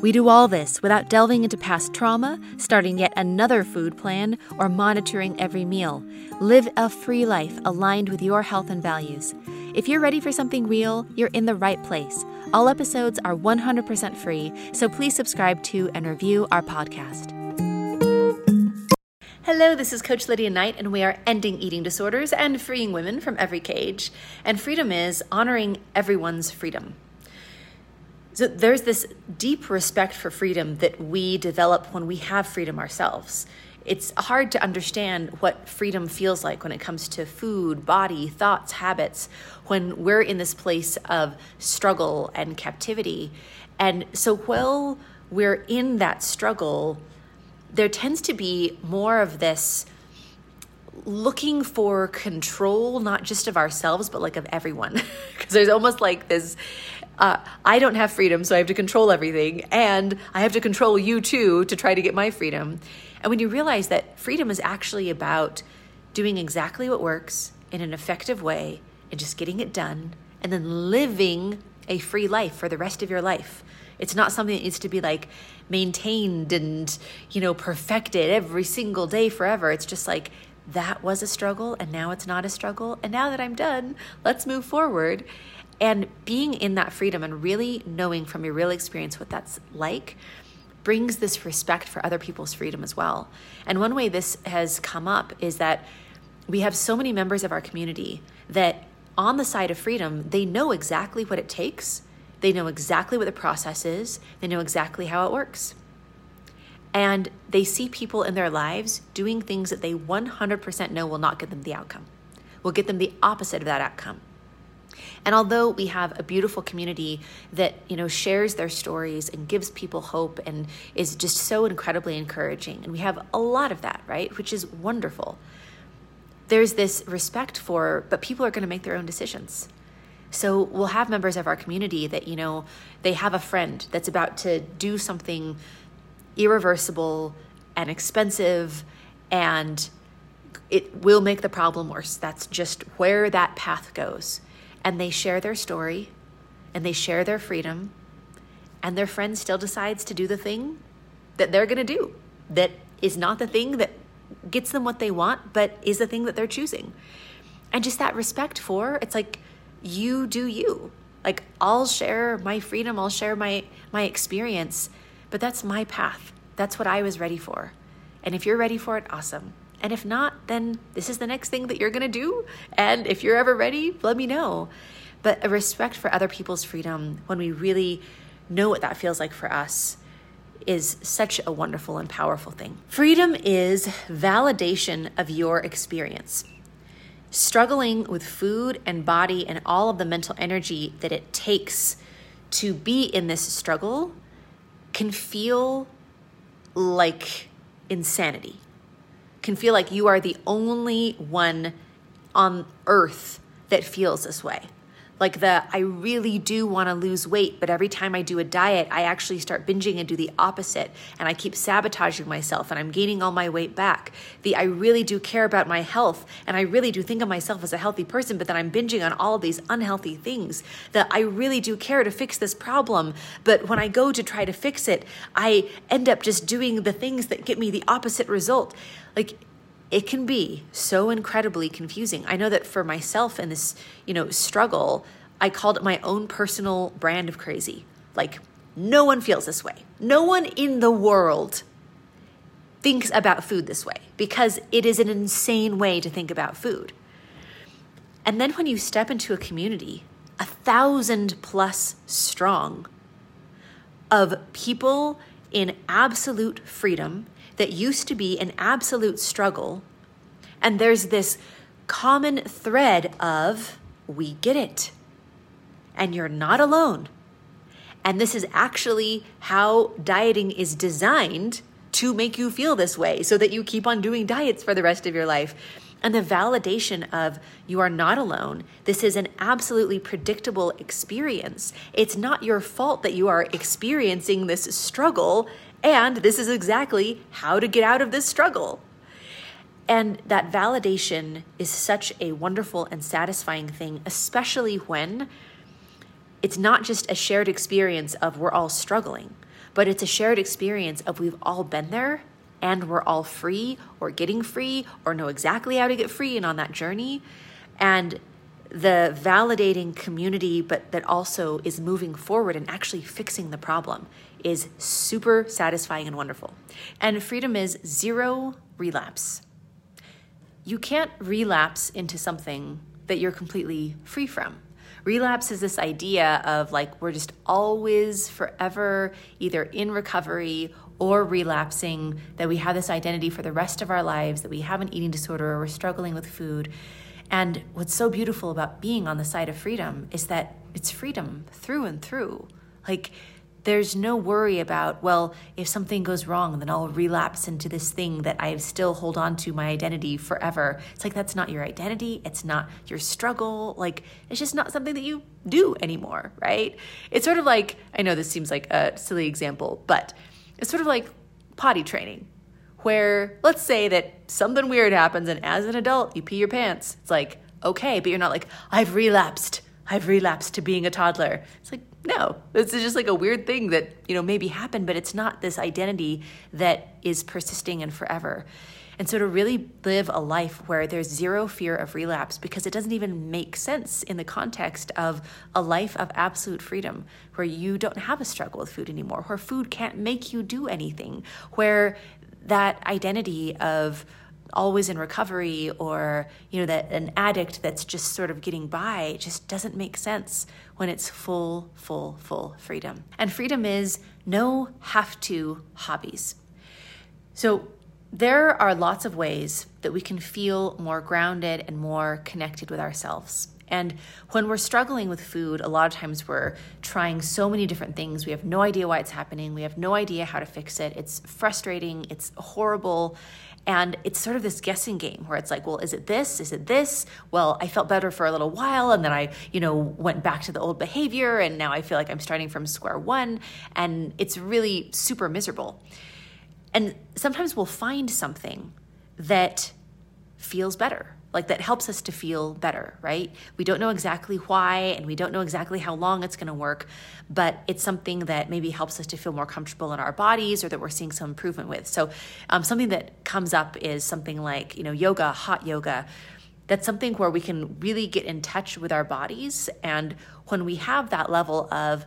we do all this without delving into past trauma, starting yet another food plan, or monitoring every meal. Live a free life aligned with your health and values. If you're ready for something real, you're in the right place. All episodes are 100% free, so please subscribe to and review our podcast. Hello, this is Coach Lydia Knight, and we are ending eating disorders and freeing women from every cage. And freedom is honoring everyone's freedom. So there's this deep respect for freedom that we develop when we have freedom ourselves. It's hard to understand what freedom feels like when it comes to food, body, thoughts, habits, when we're in this place of struggle and captivity. And so while we're in that struggle, there tends to be more of this looking for control, not just of ourselves, but like of everyone. Because there's almost like this uh, I don't have freedom, so I have to control everything. And I have to control you too to try to get my freedom. And when you realize that freedom is actually about doing exactly what works in an effective way and just getting it done and then living a free life for the rest of your life. It's not something that needs to be like maintained and, you know, perfected every single day forever. It's just like that was a struggle and now it's not a struggle. And now that I'm done, let's move forward. And being in that freedom and really knowing from your real experience what that's like brings this respect for other people's freedom as well. And one way this has come up is that we have so many members of our community that on the side of freedom, they know exactly what it takes. They know exactly what the process is. They know exactly how it works. And they see people in their lives doing things that they 100% know will not get them the outcome, will get them the opposite of that outcome. And although we have a beautiful community that, you know, shares their stories and gives people hope and is just so incredibly encouraging, and we have a lot of that, right? Which is wonderful. There's this respect for, but people are going to make their own decisions. So we'll have members of our community that, you know, they have a friend that's about to do something irreversible and expensive and it will make the problem worse. That's just where that path goes and they share their story and they share their freedom and their friend still decides to do the thing that they're going to do that is not the thing that gets them what they want but is the thing that they're choosing. And just that respect for it's like you do you. Like i'll share my freedom i'll share my my experience but that's my path. That's what i was ready for. And if you're ready for it awesome and if not, then this is the next thing that you're going to do. And if you're ever ready, let me know. But a respect for other people's freedom when we really know what that feels like for us is such a wonderful and powerful thing. Freedom is validation of your experience. Struggling with food and body and all of the mental energy that it takes to be in this struggle can feel like insanity can feel like you are the only one on earth that feels this way. Like the, I really do want to lose weight, but every time I do a diet, I actually start binging and do the opposite. And I keep sabotaging myself and I'm gaining all my weight back. The, I really do care about my health and I really do think of myself as a healthy person, but then I'm binging on all these unhealthy things. That I really do care to fix this problem, but when I go to try to fix it, I end up just doing the things that get me the opposite result. Like, it can be so incredibly confusing. I know that for myself in this, you know, struggle, I called it my own personal brand of crazy. Like no one feels this way. No one in the world thinks about food this way because it is an insane way to think about food. And then when you step into a community, a thousand plus strong of people in absolute freedom that used to be an absolute struggle. And there's this common thread of, we get it. And you're not alone. And this is actually how dieting is designed to make you feel this way so that you keep on doing diets for the rest of your life. And the validation of you are not alone. This is an absolutely predictable experience. It's not your fault that you are experiencing this struggle, and this is exactly how to get out of this struggle. And that validation is such a wonderful and satisfying thing, especially when it's not just a shared experience of we're all struggling, but it's a shared experience of we've all been there and we're all free or getting free or know exactly how to get free and on that journey. And the validating community, but that also is moving forward and actually fixing the problem is super satisfying and wonderful. And freedom is zero relapse you can't relapse into something that you're completely free from. Relapse is this idea of like we're just always forever either in recovery or relapsing, that we have this identity for the rest of our lives, that we have an eating disorder or we're struggling with food. And what's so beautiful about being on the side of freedom is that it's freedom through and through. Like there's no worry about, well, if something goes wrong, then I'll relapse into this thing that I still hold on to my identity forever. It's like that's not your identity. It's not your struggle. Like, it's just not something that you do anymore, right? It's sort of like, I know this seems like a silly example, but it's sort of like potty training, where let's say that something weird happens and as an adult, you pee your pants. It's like, okay, but you're not like, I've relapsed. I've relapsed to being a toddler. It's like, no, this is just like a weird thing that, you know, maybe happened, but it's not this identity that is persisting and forever. And so to really live a life where there's zero fear of relapse, because it doesn't even make sense in the context of a life of absolute freedom, where you don't have a struggle with food anymore, where food can't make you do anything, where that identity of always in recovery or you know that an addict that's just sort of getting by just doesn't make sense when it's full full full freedom and freedom is no have to hobbies so there are lots of ways that we can feel more grounded and more connected with ourselves and when we're struggling with food, a lot of times we're trying so many different things. We have no idea why it's happening. We have no idea how to fix it. It's frustrating. It's horrible. And it's sort of this guessing game where it's like, well, is it this? Is it this? Well, I felt better for a little while and then I, you know, went back to the old behavior and now I feel like I'm starting from square one and it's really super miserable. And sometimes we'll find something that feels better like that helps us to feel better, right? We don't know exactly why and we don't know exactly how long it's going to work, but it's something that maybe helps us to feel more comfortable in our bodies or that we're seeing some improvement with. So, um, something that comes up is something like, you know, yoga, hot yoga. That's something where we can really get in touch with our bodies. And when we have that level of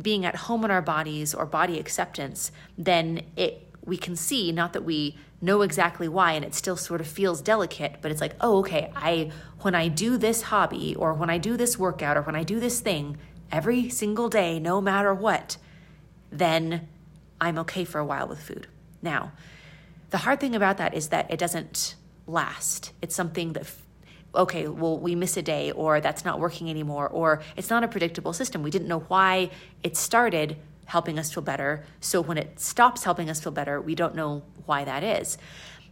being at home in our bodies or body acceptance, then it we can see not that we know exactly why and it still sort of feels delicate but it's like oh okay i when i do this hobby or when i do this workout or when i do this thing every single day no matter what then i'm okay for a while with food. Now the hard thing about that is that it doesn't last. It's something that okay well we miss a day or that's not working anymore or it's not a predictable system. We didn't know why it started helping us feel better. So when it stops helping us feel better, we don't know why that is.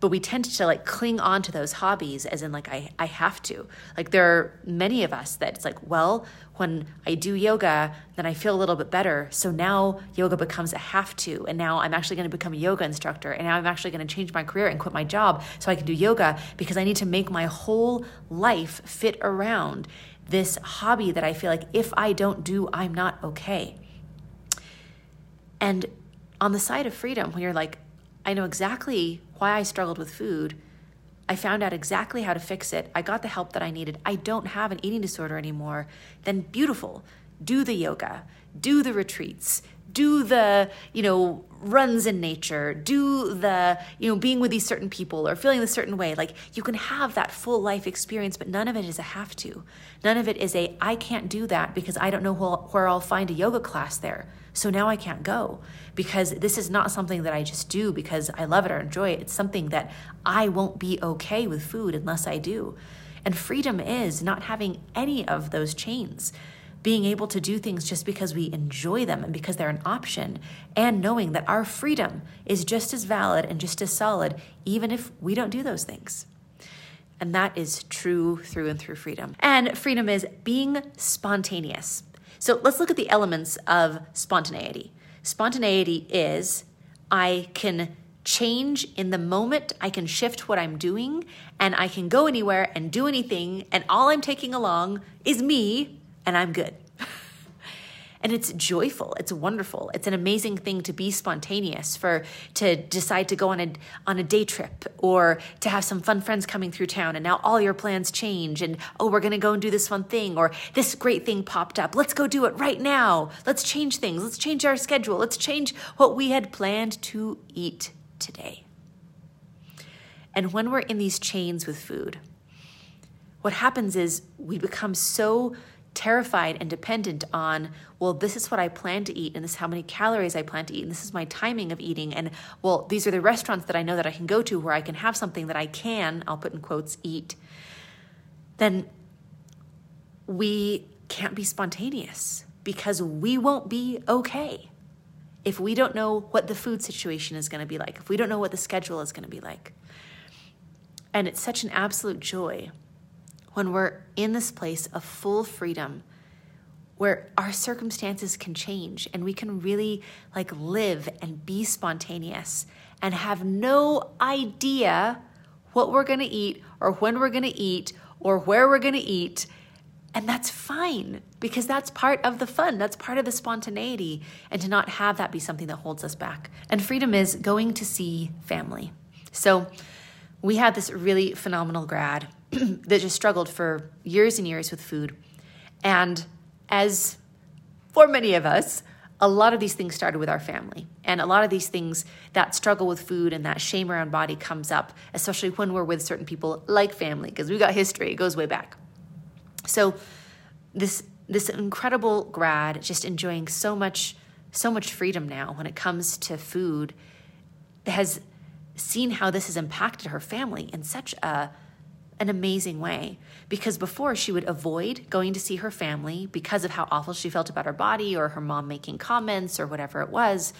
But we tend to like cling on to those hobbies as in like I, I have to. Like there are many of us that it's like, well, when I do yoga, then I feel a little bit better. So now yoga becomes a have to. And now I'm actually going to become a yoga instructor. And now I'm actually going to change my career and quit my job so I can do yoga because I need to make my whole life fit around this hobby that I feel like if I don't do, I'm not okay. And on the side of freedom, when you're like, I know exactly why I struggled with food, I found out exactly how to fix it, I got the help that I needed, I don't have an eating disorder anymore, then beautiful. Do the yoga, do the retreats, do the, you know, runs in nature, do the, you know, being with these certain people or feeling a certain way. Like you can have that full life experience, but none of it is a have to. None of it is a, I can't do that because I don't know where I'll find a yoga class there. So now I can't go because this is not something that I just do because I love it or enjoy it. It's something that I won't be okay with food unless I do. And freedom is not having any of those chains. Being able to do things just because we enjoy them and because they're an option, and knowing that our freedom is just as valid and just as solid, even if we don't do those things. And that is true through and through freedom. And freedom is being spontaneous. So let's look at the elements of spontaneity. Spontaneity is I can change in the moment. I can shift what I'm doing and I can go anywhere and do anything. And all I'm taking along is me and I'm good. and it's joyful. It's wonderful. It's an amazing thing to be spontaneous for to decide to go on a on a day trip or to have some fun friends coming through town and now all your plans change and oh we're going to go and do this fun thing or this great thing popped up. Let's go do it right now. Let's change things. Let's change our schedule. Let's change what we had planned to eat today. And when we're in these chains with food, what happens is we become so terrified and dependent on, well, this is what I plan to eat, and this is how many calories I plan to eat, and this is my timing of eating, and well, these are the restaurants that I know that I can go to where I can have something that I can, I'll put in quotes, eat, then we can't be spontaneous because we won't be okay if we don't know what the food situation is going to be like, if we don't know what the schedule is going to be like. And it's such an absolute joy when we're in this place of full freedom where our circumstances can change and we can really like live and be spontaneous and have no idea what we're going to eat or when we're going to eat or where we're going to eat and that's fine because that's part of the fun. That's part of the spontaneity. And to not have that be something that holds us back. And freedom is going to see family. So we had this really phenomenal grad that just struggled for years and years with food. And as for many of us, a lot of these things started with our family. And a lot of these things, that struggle with food and that shame around body comes up, especially when we're with certain people like family, because we got history, it goes way back. So this this incredible grad just enjoying so much so much freedom now when it comes to food has seen how this has impacted her family in such a an amazing way because before she would avoid going to see her family because of how awful she felt about her body or her mom making comments or whatever it was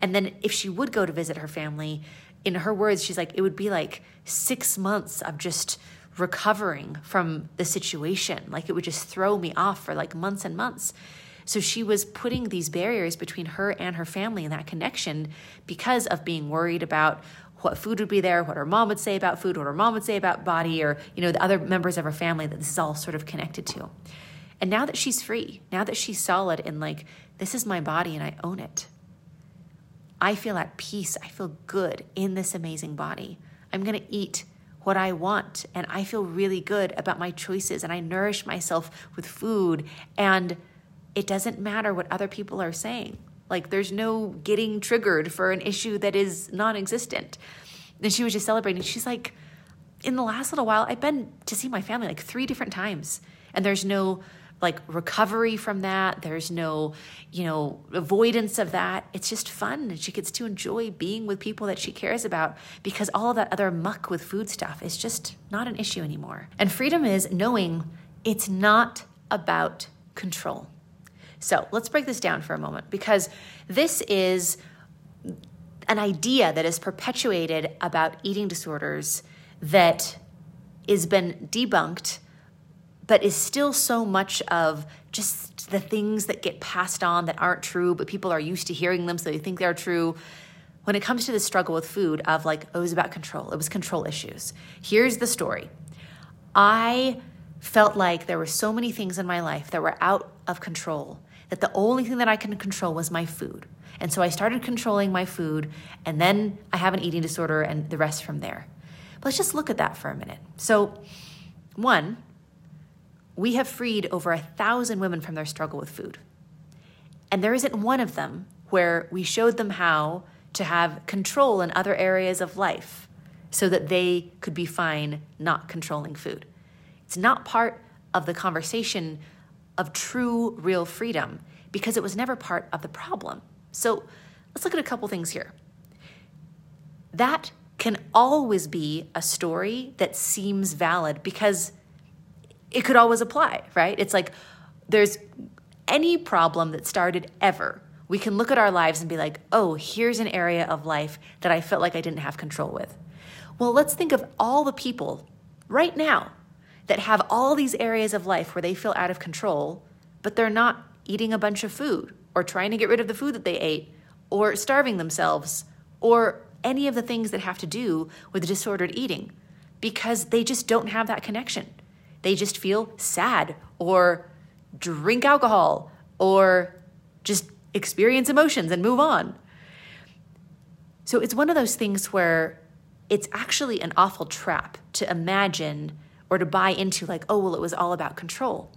and then if she would go to visit her family in her words she's like it would be like 6 months of just recovering from the situation. Like it would just throw me off for like months and months. So she was putting these barriers between her and her family and that connection because of being worried about what food would be there, what her mom would say about food, what her mom would say about body, or you know the other members of her family that this is all sort of connected to. And now that she's free, now that she's solid and like this is my body and I own it, I feel at peace. I feel good in this amazing body. I'm gonna eat what I want and I feel really good about my choices and I nourish myself with food and it doesn't matter what other people are saying. Like there's no getting triggered for an issue that is non-existent. And she was just celebrating. She's like, in the last little while, I've been to see my family like three different times. And there's no like recovery from that. There's no, you know, avoidance of that. It's just fun. And she gets to enjoy being with people that she cares about because all that other muck with food stuff is just not an issue anymore. And freedom is knowing it's not about control. So let's break this down for a moment because this is an idea that is perpetuated about eating disorders that has been debunked but is still so much of just the things that get passed on that aren't true, but people are used to hearing them, so they think they're true. When it comes to the struggle with food, of like, oh, it was about control, it was control issues. Here's the story I felt like there were so many things in my life that were out of control that the only thing that I can control was my food. And so I started controlling my food, and then I have an eating disorder and the rest from there. But let's just look at that for a minute. So, one, we have freed over a thousand women from their struggle with food. And there isn't one of them where we showed them how to have control in other areas of life so that they could be fine not controlling food. It's not part of the conversation of true, real freedom because it was never part of the problem. So let's look at a couple things here. That can always be a story that seems valid because it could always apply, right? It's like there's any problem that started ever, we can look at our lives and be like, oh, here's an area of life that I felt like I didn't have control with. Well, let's think of all the people right now that have all these areas of life where they feel out of control, but they're not eating a bunch of food or trying to get rid of the food that they ate or starving themselves or any of the things that have to do with disordered eating because they just don't have that connection. They just feel sad or drink alcohol or just experience emotions and move on. So it's one of those things where it's actually an awful trap to imagine or to buy into, like, oh, well, it was all about control.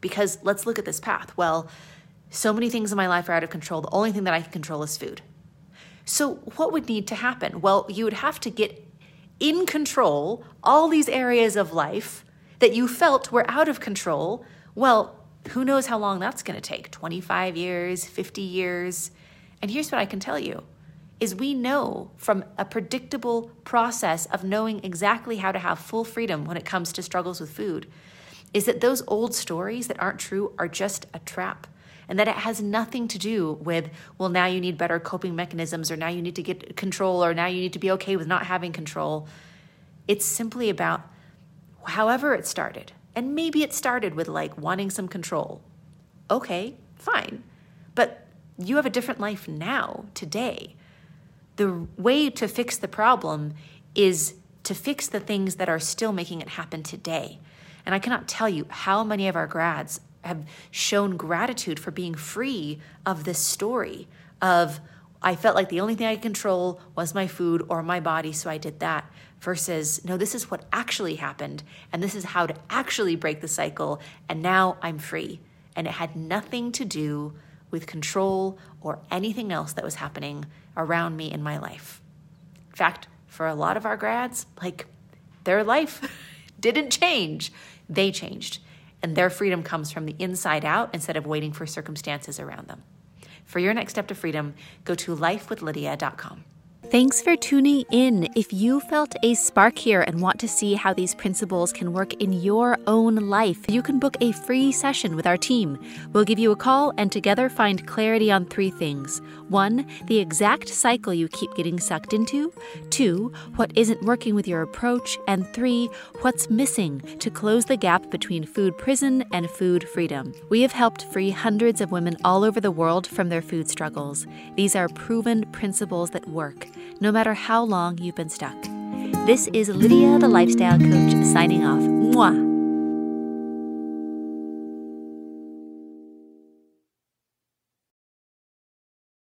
Because let's look at this path. Well, so many things in my life are out of control. The only thing that I can control is food. So, what would need to happen? Well, you would have to get in control all these areas of life that you felt were out of control. Well, who knows how long that's going to take 25 years, 50 years. And here's what I can tell you is we know from a predictable process of knowing exactly how to have full freedom when it comes to struggles with food is that those old stories that aren't true are just a trap and that it has nothing to do with well now you need better coping mechanisms or now you need to get control or now you need to be okay with not having control it's simply about however it started and maybe it started with like wanting some control. Okay, fine. But you have a different life now, today. The way to fix the problem is to fix the things that are still making it happen today. And I cannot tell you how many of our grads have shown gratitude for being free of this story of I felt like the only thing I could control was my food or my body, so I did that. Versus, no, this is what actually happened, and this is how to actually break the cycle, and now I'm free. And it had nothing to do with control or anything else that was happening around me in my life. In fact, for a lot of our grads, like their life didn't change, they changed. And their freedom comes from the inside out instead of waiting for circumstances around them. For your next step to freedom, go to lifewithlydia.com. Thanks for tuning in. If you felt a spark here and want to see how these principles can work in your own life, you can book a free session with our team. We'll give you a call and together find clarity on three things one, the exact cycle you keep getting sucked into, two, what isn't working with your approach, and three, what's missing to close the gap between food prison and food freedom. We have helped free hundreds of women all over the world from their food struggles. These are proven principles that work no matter how long you've been stuck. This is Lydia, the Lifestyle Coach, signing off. Mwah.